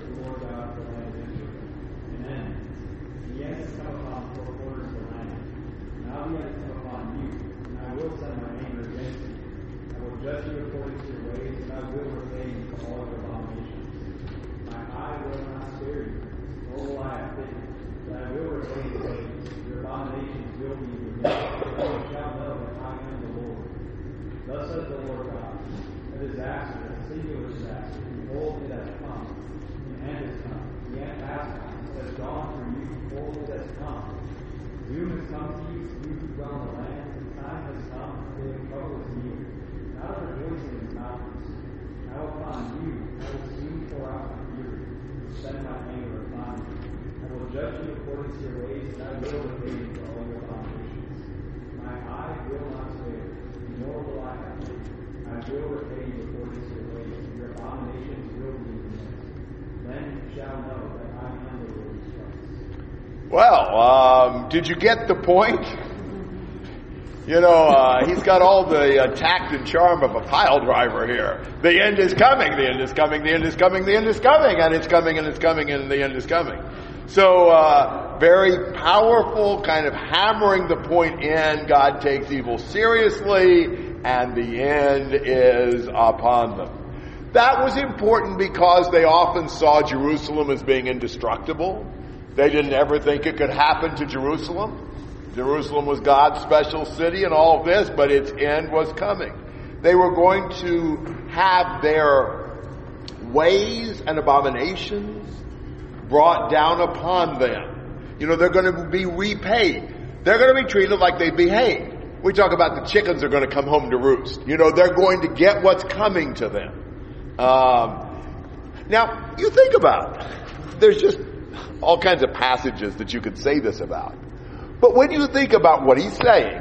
Lord God the land of Israel. An end. The end has come upon four quarters of the land. Now the end has come upon you, and I will send my anger against you. I will judge you according to your ways, and I will repay you for all your abominations. My eye will not spare you, nor will I have pity, but I will repay your ways. Your abominations will be removed, and you shall know that I am the Lord. Thus says the Lord God, a disaster, a singular disaster. Behold, it has come. The end has come. The end has come. It has gone for you. Behold, it has come. Doom has come to you, you the. The time has come. Trouble. Now rejoice in the mountains. Now upon you, I will soon pour out my fury. Send my anger upon you. I will judge you according to your ways, and I will repay you for all your. My eye will not nor will I have pity. I will repay you according to your ways, and your abominations will be. Then you shall know that I am the. Well, um, did you get the point? You know, uh, he's got all the uh, tact and charm of a pile driver here. The end is coming, the end is coming, the end is coming, the end is coming, and it's coming, and it's coming, and the end is coming. So, uh, very powerful, kind of hammering the point in. God takes evil seriously, and the end is upon them. That was important because they often saw Jerusalem as being indestructible. They didn't ever think it could happen to Jerusalem. Jerusalem was God's special city and all this, but its end was coming. They were going to have their ways and abominations brought down upon them. You know, they're going to be repaid. They're going to be treated like they behaved. We talk about the chickens are going to come home to roost. You know, they're going to get what's coming to them. Um, now, you think about it. There's just all kinds of passages that you could say this about. But when you think about what he's saying,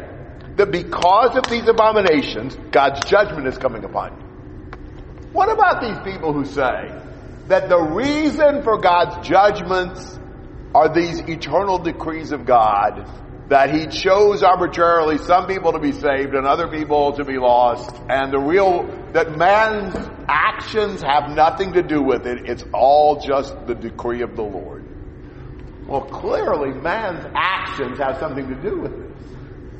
that because of these abominations, God's judgment is coming upon you. What about these people who say that the reason for God's judgments are these eternal decrees of God that he chose arbitrarily some people to be saved and other people to be lost and the real that man's actions have nothing to do with it it's all just the decree of the lord well clearly man's actions have something to do with this.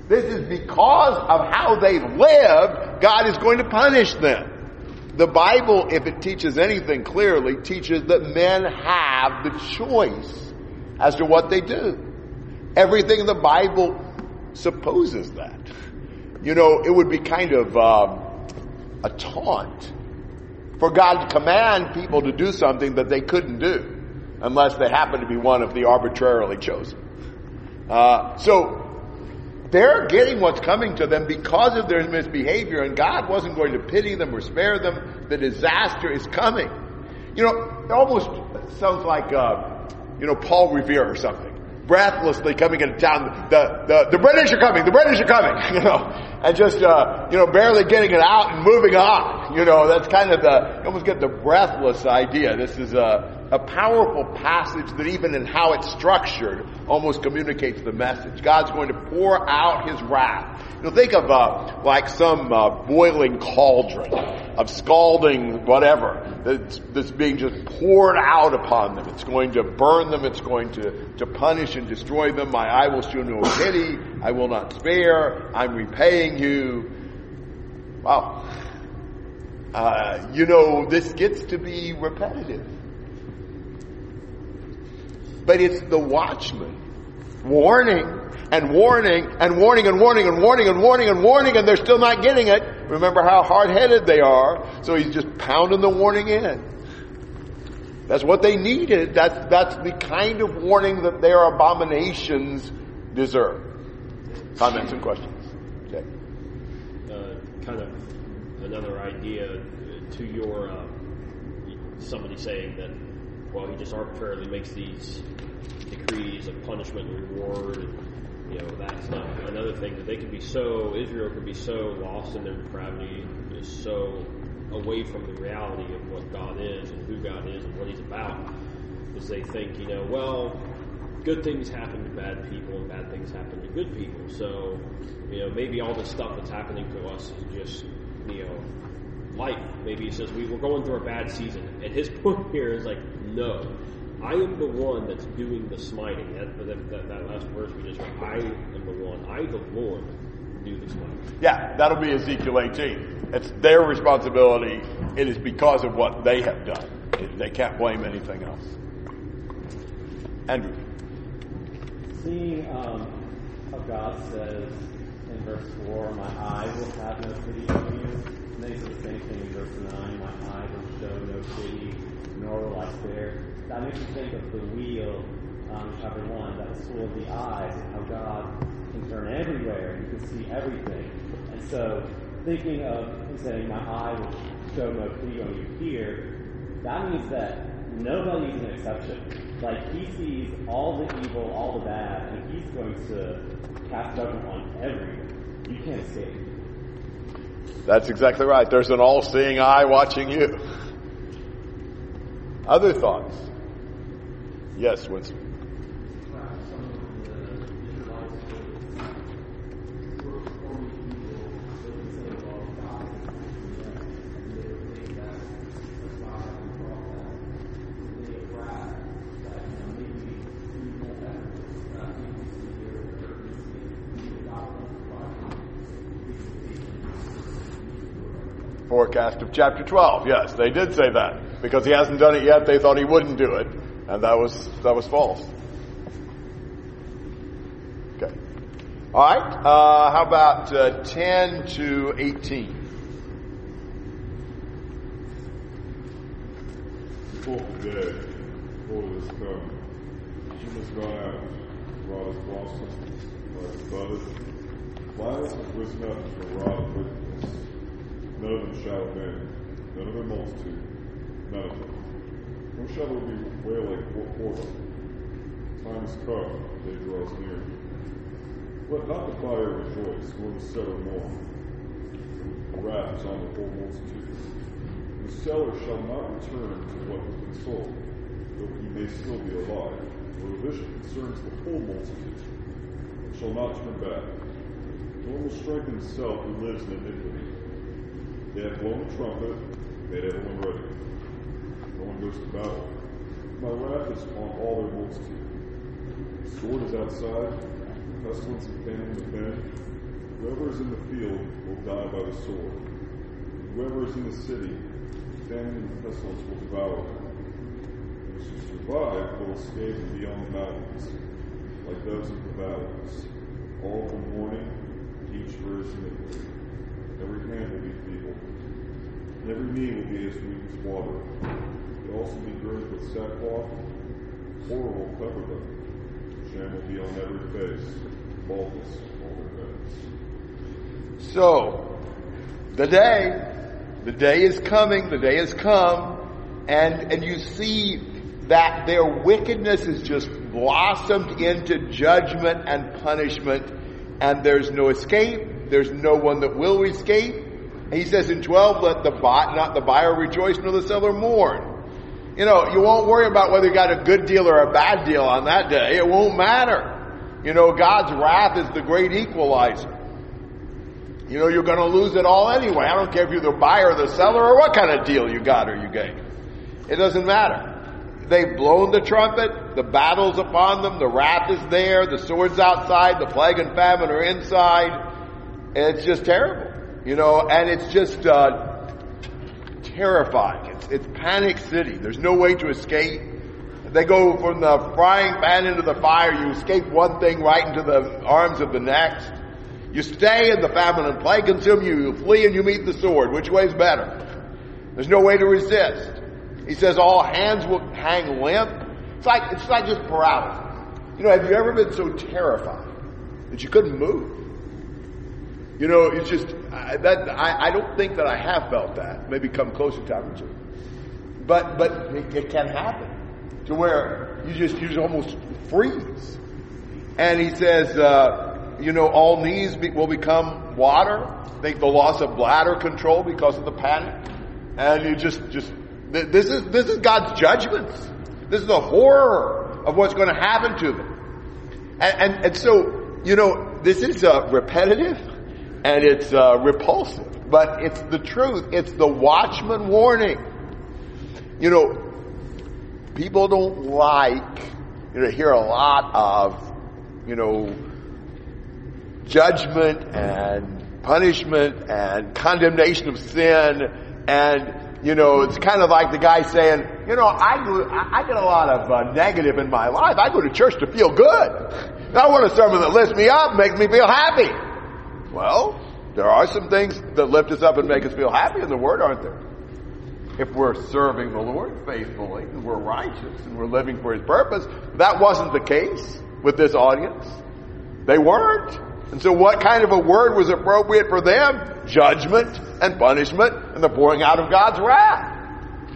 This is because of how they've lived god is going to punish them. The bible if it teaches anything clearly teaches that men have the choice as to what they do. Everything in the Bible supposes that. You know, it would be kind of um, a taunt for God to command people to do something that they couldn't do unless they happen to be one of the arbitrarily chosen. Uh, so they're getting what's coming to them because of their misbehavior, and God wasn't going to pity them or spare them. The disaster is coming. You know, it almost sounds like, uh, you know, Paul Revere or something breathlessly coming into town. The, the, the British are coming, the British are coming, you know, and just, uh, you know, barely getting it out and moving on. You know, that's kind of the, you almost get the breathless idea. This is a, a powerful passage that even in how it's structured almost communicates the message. God's going to pour out His wrath. You know, think of, uh, like some, uh, boiling cauldron of scalding whatever that's, that's being just poured out upon them. It's going to burn them. It's going to, to punish and destroy them. My eye will show no pity. I will not spare. I'm repaying you. Wow. Uh, you know, this gets to be repetitive. But it's the watchman warning and warning and warning and warning and warning and warning and warning and they're still not getting it. Remember how hard-headed they are. So he's just pounding the warning in. That's what they needed. That's, that's the kind of warning that their abominations deserve. Comments and questions? Okay. Uh, kind of another idea to your uh, somebody saying that well he just arbitrarily makes these decrees of punishment and reward and you know that's not another thing that they could be so Israel could be so lost in their depravity is so away from the reality of what God is and who God is and what He's about is they think you know well good things happen to bad people and bad things happen to good people. So you know maybe all the stuff that's happening to us is just you know life. Maybe he says we, we're going through a bad season, and his point here is like, no, I am the one that's doing the smiting. That, that, that, that last verse we just read, I am the one, I the Lord do the smiting. Yeah, that'll be Ezekiel 18. It's their responsibility. It is because of what they have done. They can't blame anything else. Andrew. Seeing um, how God says in verse 4, My eye will have no pity on you. And then he says the same thing in verse 9, My eye will show no pity, I spare. That makes me think of the wheel, um, chapter 1, that the soul of the eyes, and how God can turn everywhere. You can see everything. And so, thinking of saying, My eye will show no pity on you here, that means that nobody's an exception. Like he sees all the evil, all the bad, and he's going to cast judgment on everyone. You can't escape. That's exactly right. There's an all-seeing eye watching you. Other thoughts? Yes, Winston. forecast of chapter 12. Yes, they did say that. Because he hasn't done it yet, they thought he wouldn't do it. And that was, that was false. Okay. Alright, uh, how about uh, 10 to 18? Fourth day, Lord is come. She must go out. Blossomed, like budded. Violence has risen up to a wickedness. None of them shall avenge, none of their multitude, them. Nor shall be wailing for them. Time is come, day draws near. Let not the fire rejoice, nor the seller mourn. Wrath is on the whole multitude. The seller shall not return to what has been sold, though he may still be alive, for the vision concerns the whole multitude, and shall not turn back. Nor will strike himself who lives in iniquity. They have blown the trumpet, made everyone ready. Goes to battle. My wrath is on all their multitude. The sword is outside, pestilence and famine within. Whoever is in the field will die by the sword. Whoever is in the city, famine and pestilence will devour them. Those who survive will escape and be on the mountains, like those of the valleys. All the morning, each for his. Every hand will be feeble, and every knee will be as weak as water. They also be girded with sackcloth. Horror will cover them. Shame will be on every face, baldness on their heads. So, the day, the day is coming, the day has come, and, and you see that their wickedness is just blossomed into judgment and punishment, and there's no escape, there's no one that will escape. He says in 12, let the buy, not the buyer rejoice nor the seller mourn. You know, you won't worry about whether you got a good deal or a bad deal on that day. It won't matter. You know, God's wrath is the great equalizer. You know, you're going to lose it all anyway. I don't care if you're the buyer or the seller or what kind of deal you got or you gave. It doesn't matter. They've blown the trumpet. The battle's upon them. The wrath is there. The sword's outside. The plague and famine are inside. It's just terrible. You know, and it's just, uh, terrifying. It's, it's panic city. There's no way to escape. They go from the frying pan into the fire. You escape one thing right into the arms of the next. You stay in the famine and plague consume you. You flee and you meet the sword. Which way is better? There's no way to resist. He says all hands will hang limp. It's like, it's like just paralysis. You know, have you ever been so terrified that you couldn't move? You know, it's just, I, that, I, I don't think that I have felt that. Maybe come closer time or two. But, but it, it can happen to where you just, you just almost freeze. And he says, uh, you know, all knees be, will become water. Think the loss of bladder control because of the panic. And you just, just, this is, this is God's judgments. This is the horror of what's going to happen to them. And, and, and so, you know, this is uh, repetitive, and it's uh, repulsive, but it's the truth. It's the watchman warning. You know, people don't like you know hear a lot of you know judgment and punishment and condemnation of sin. And you know it's kind of like the guy saying you know i do i get a lot of uh, negative in my life. I go to church to feel good. I want a sermon that lifts me up makes me feel happy well there are some things that lift us up and make us feel happy in the word aren't there if we're serving the lord faithfully and we're righteous and we're living for his purpose that wasn't the case with this audience they weren't and so what kind of a word was appropriate for them? Judgment and punishment and the pouring out of God's wrath.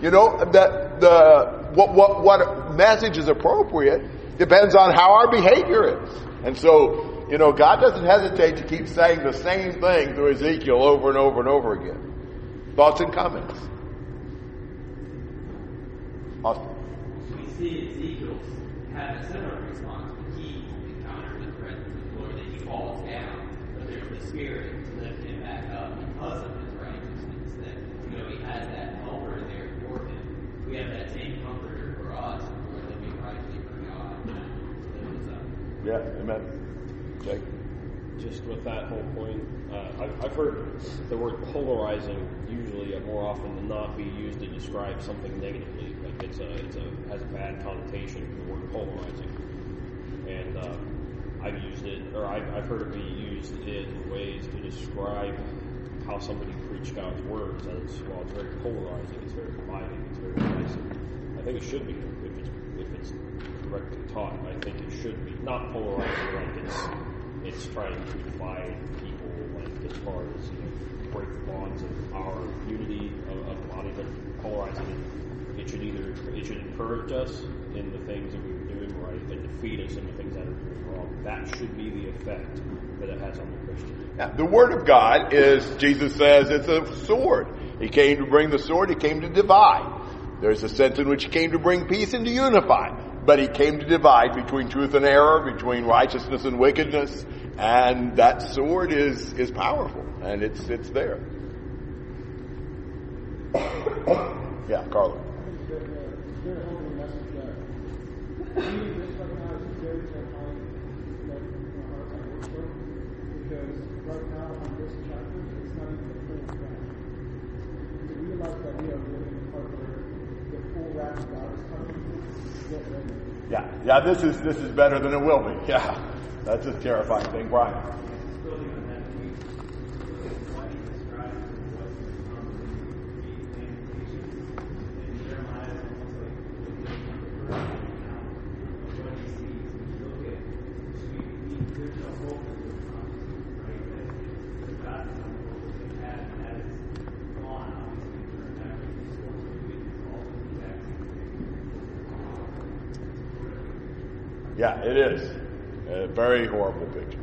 You know, that the, what, what, what message is appropriate depends on how our behavior is. And so, you know, God doesn't hesitate to keep saying the same thing through Ezekiel over and over and over again. Thoughts and comments? Austin. We see Ezekiel have a similar response when he encounters the presence of the Lord, that he falls down, but there's the Spirit to lift him back up because of his righteousness. That you know he has that helper there for him. We have that same comforter for us who are living rightly for God. to lift us up. Yeah, amen. Just with that whole point, uh, I've, I've heard the word polarizing usually more often than not be used to describe something negatively. Like it's a, it's a has a bad connotation. The word polarizing, and uh, I've used it, or I've, I've heard it be used in ways to describe how somebody preached God's words. It's, while it's very polarizing, it's very dividing, it's very divisive. I think it should be if it's if it's correctly taught. I think it should be not polarizing like it's it's trying to divide people, like as far as you know, break the bonds of our unity of, of the body, but polarizing it, it should either it should encourage us in the things that we're doing right and defeat us in the things that are doing wrong. That should be the effect that it has on the Christian. The Word of God is, Jesus says, it's a sword. He came to bring the sword, He came to divide. There's a sense in which He came to bring peace and to unify. But He came to divide between truth and error, between righteousness and wickedness, and that sword is, is powerful, and it's, it's there. yeah, Carla. Because right now on this chapter, it's not even the full wrath. We realize that we are living in a part where Yeah, yeah, this is, this is better than it will be. Yeah, that's a terrifying thing, Brian. building on that, we look at what he describes as what's to come in the Lamentations. And Jeremiah is almost like looking at the verse account of what he sees. When you look at, we, we, there's no hope that will come, right? That the God's no hope that has, has gone, obviously, for after the source of weakness, all of these acts. Yeah, it is. A very horrible picture.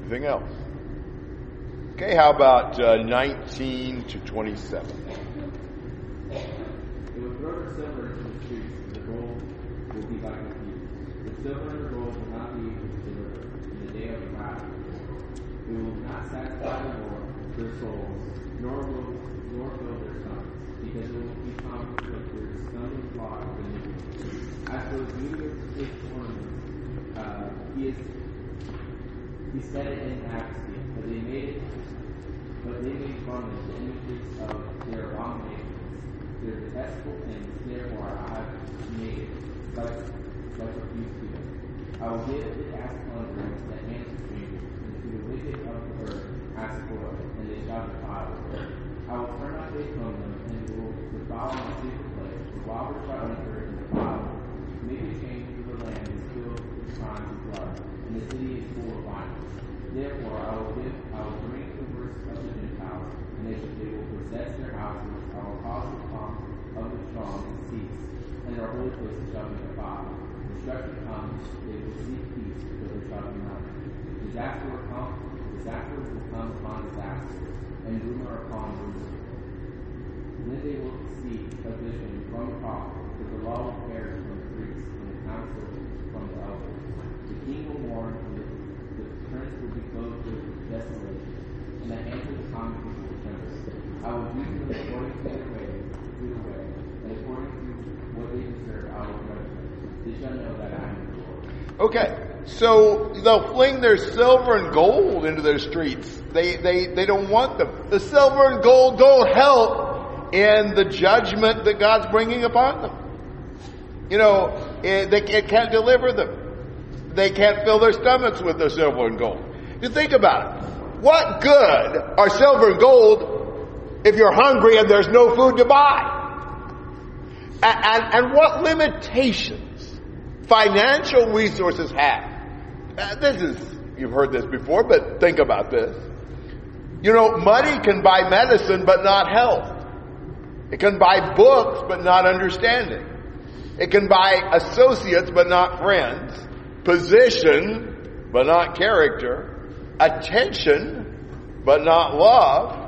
Anything else? Okay, how about uh, 19 to 27? It will the streets, the gold will be a thief. The silver and the gold will not be able to deliver in the day of the wrath of the Lord. It will not satisfy the Lord their souls, nor will nor fill their stomachs, because it will become like their stumbling block of iniquity. As for the beauty of his ornament, uh, he is he set it in majesty, but they made it but they made fun of the images of their abominations their detestable things, therefore I have made like, like a few to them. I will give the ass to the hands of strangers, and to the wicked of the earth ask for it, and they shall defile it. I will turn my face from them, and will defile my secret place. The robbers shall enter and defile it. Make a change for the land is filled with crimes and blood, and the city is full of violence. Therefore I will give, I will bring the worst of the Gentiles, and they, shall- they will possess their houses. I will cause the of the strong to cease, and their holy places shall be defiled. Destruction comes, they will seek peace, but there shall be none. Disaster will come, disaster will come upon disaster, and rumor upon rumor. Then they will seek a vision from the prophet, but the law will perish from the priests, and the counsel from the elders. The king will mourn, and the, the prince will be clothed with desolation. I will do to them according to their to and according to what they deserve, I will judge them. They shall know that I am the Lord. Okay. So they'll fling their silver and gold into their streets. They, they, they don't want them. The silver and gold don't help in the judgment that God's bringing upon them. You know, it, they, it can't deliver them. They can't fill their stomachs with their silver and gold. You think about it. What good are silver and gold if you're hungry and there's no food to buy? And, and, and what limitations financial resources have. Uh, this is, you've heard this before, but think about this. You know, money can buy medicine but not health. It can buy books but not understanding. It can buy associates but not friends. Position but not character. Attention but not love.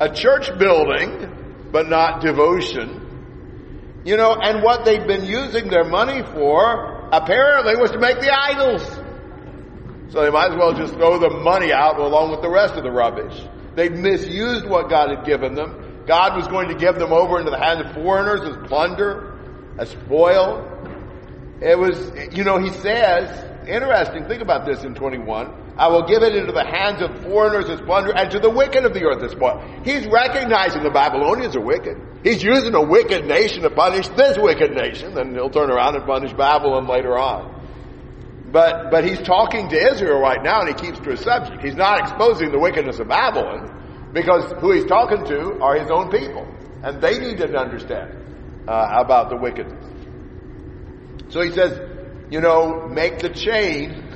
A church building but not devotion. You know, and what they've been using their money for apparently was to make the idols. So they might as well just throw the money out along with the rest of the rubbish. They misused what God had given them. God was going to give them over into the hands of foreigners as plunder, as spoil. It was, you know, he says, interesting, think about this in 21. I will give it into the hands of foreigners as plunder and to the wicked of the earth as spoil. He's recognizing the Babylonians are wicked. He's using a wicked nation to punish this wicked nation, then he'll turn around and punish Babylon later on. But, but he's talking to Israel right now and he keeps to his subject. He's not exposing the wickedness of Babylon because who he's talking to are his own people. And they need to understand uh, about the wickedness. So he says, you know, make the chain.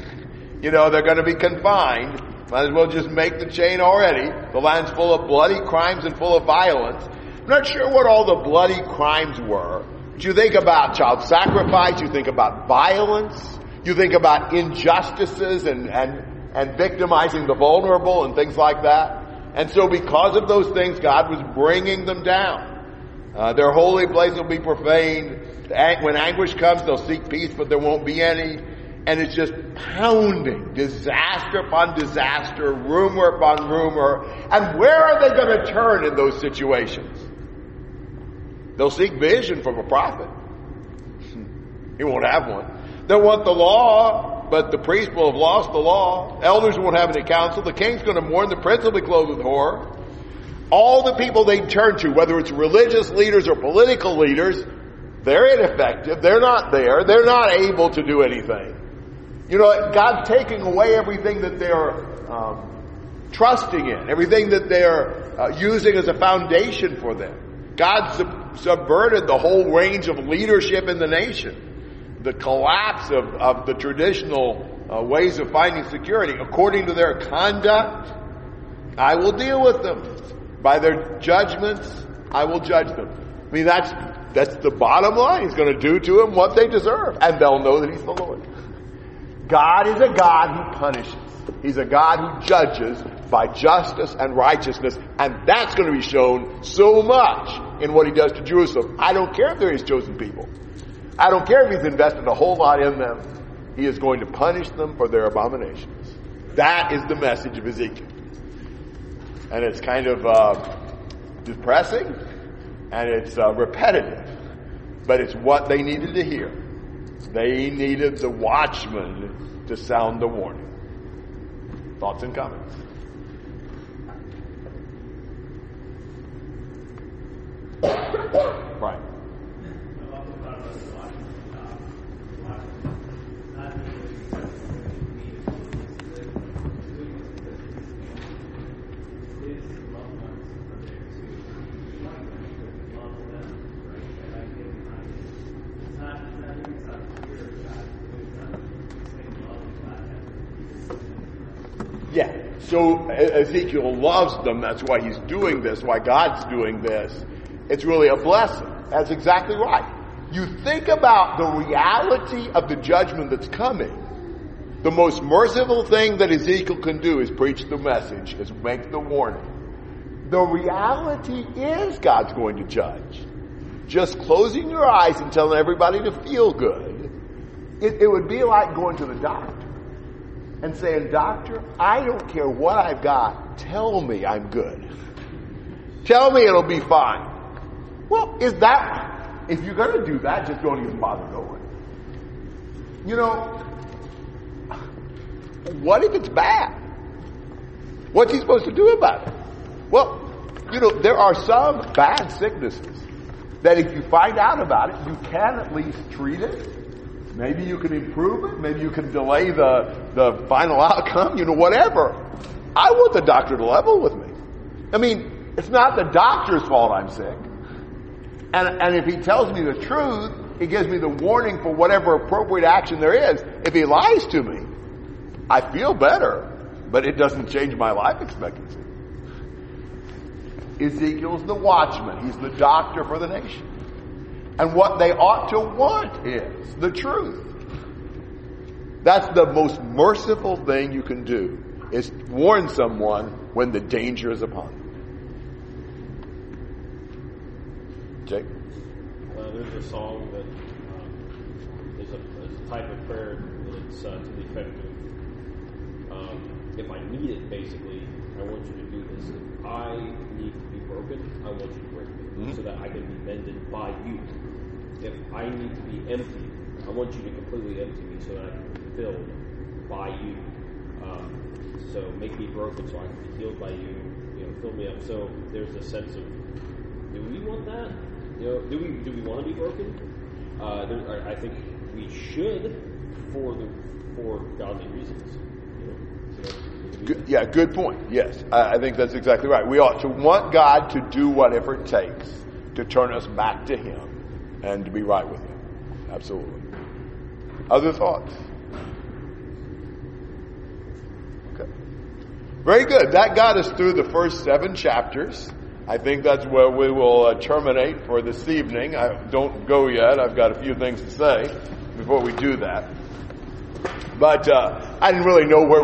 You know, they're going to be confined. Might as well just make the chain already. The land's full of bloody crimes and full of violence. I'm not sure what all the bloody crimes were. But you think about child sacrifice, you think about violence, you think about injustices and, and, and victimizing the vulnerable and things like that. And so because of those things, God was bringing them down. Uh, their holy place will be profaned. When anguish comes, they'll seek peace, but there won't be any. And it's just pounding, disaster upon disaster, rumor upon rumor. And where are they going to turn in those situations? They'll seek vision from a prophet. He won't have one. They'll want the law, but the priest will have lost the law. Elders won't have any counsel. The king's going to mourn. The prince will be clothed with horror. All the people they turn to, whether it's religious leaders or political leaders, they're ineffective. They're not there. They're not able to do anything. You know, God's taking away everything that they're um, trusting in, everything that they're uh, using as a foundation for them. God sub- subverted the whole range of leadership in the nation. The collapse of, of the traditional uh, ways of finding security. According to their conduct, I will deal with them. By their judgments, I will judge them. I mean, that's, that's the bottom line. He's going to do to them what they deserve. And they'll know that He's the Lord. God is a God who punishes. He's a God who judges by justice and righteousness. And that's going to be shown so much in what He does to Jerusalem. I don't care if they're His chosen people. I don't care if He's invested a whole lot in them. He is going to punish them for their abominations. That is the message of Ezekiel and it's kind of uh, depressing and it's uh, repetitive, but it's what they needed to hear. They needed the watchman to sound the warning. Thoughts and comments? right. Yeah. So Ezekiel loves them. That's why he's doing this, why God's doing this. It's really a blessing. That's exactly right. You think about the reality of the judgment that's coming. The most merciful thing that Ezekiel can do is preach the message, is make the warning. The reality is God's going to judge. Just closing your eyes and telling everybody to feel good, it, it would be like going to the doctor and saying, Doctor, I don't care what I've got. Tell me I'm good. Tell me it'll be fine. Well, is that, if you're going to do that, just don't even bother going. You know, what if it's bad? What's he supposed to do about it? Well, you know, there are some bad sicknesses that if you find out about it, you can at least treat it. Maybe you can improve it. Maybe you can delay the, the final outcome, you know, whatever. I want the doctor to level with me. I mean, it's not the doctor's fault I'm sick. And, and if he tells me the truth, he gives me the warning for whatever appropriate action there is. If he lies to me, I feel better, but it doesn't change my life expectancy. Ezekiel's the watchman. He's the doctor for the nation. And what they ought to want is the truth. That's the most merciful thing you can do, is warn someone when the danger is upon them. Jake? There's a song that um, is, a, is a type of prayer that's uh, to the effect of um, if I need it, basically, I want you to do this. If I need to be broken, I want you to Mhm. so that I can be mended by you. If I need to be empty, I want you to completely empty me so that I can be filled by you. Um, so make me broken so I can be healed by you. You know, fill me up. So there's a sense of do we want that? You know, do we do we want to be broken? Uh, there, I think we should for the for godly reasons. You know, so we can do Good, yeah, good point. Yes, I, I think that's exactly right. We ought to want God to do whatever it takes to turn us back to Him and to be right with Him. Absolutely. Other thoughts? Okay. Very good. That got us through the first seven chapters. I think that's where we will uh, terminate for this evening. I don't go yet. I've got a few things to say before we do that. But uh, I didn't really know where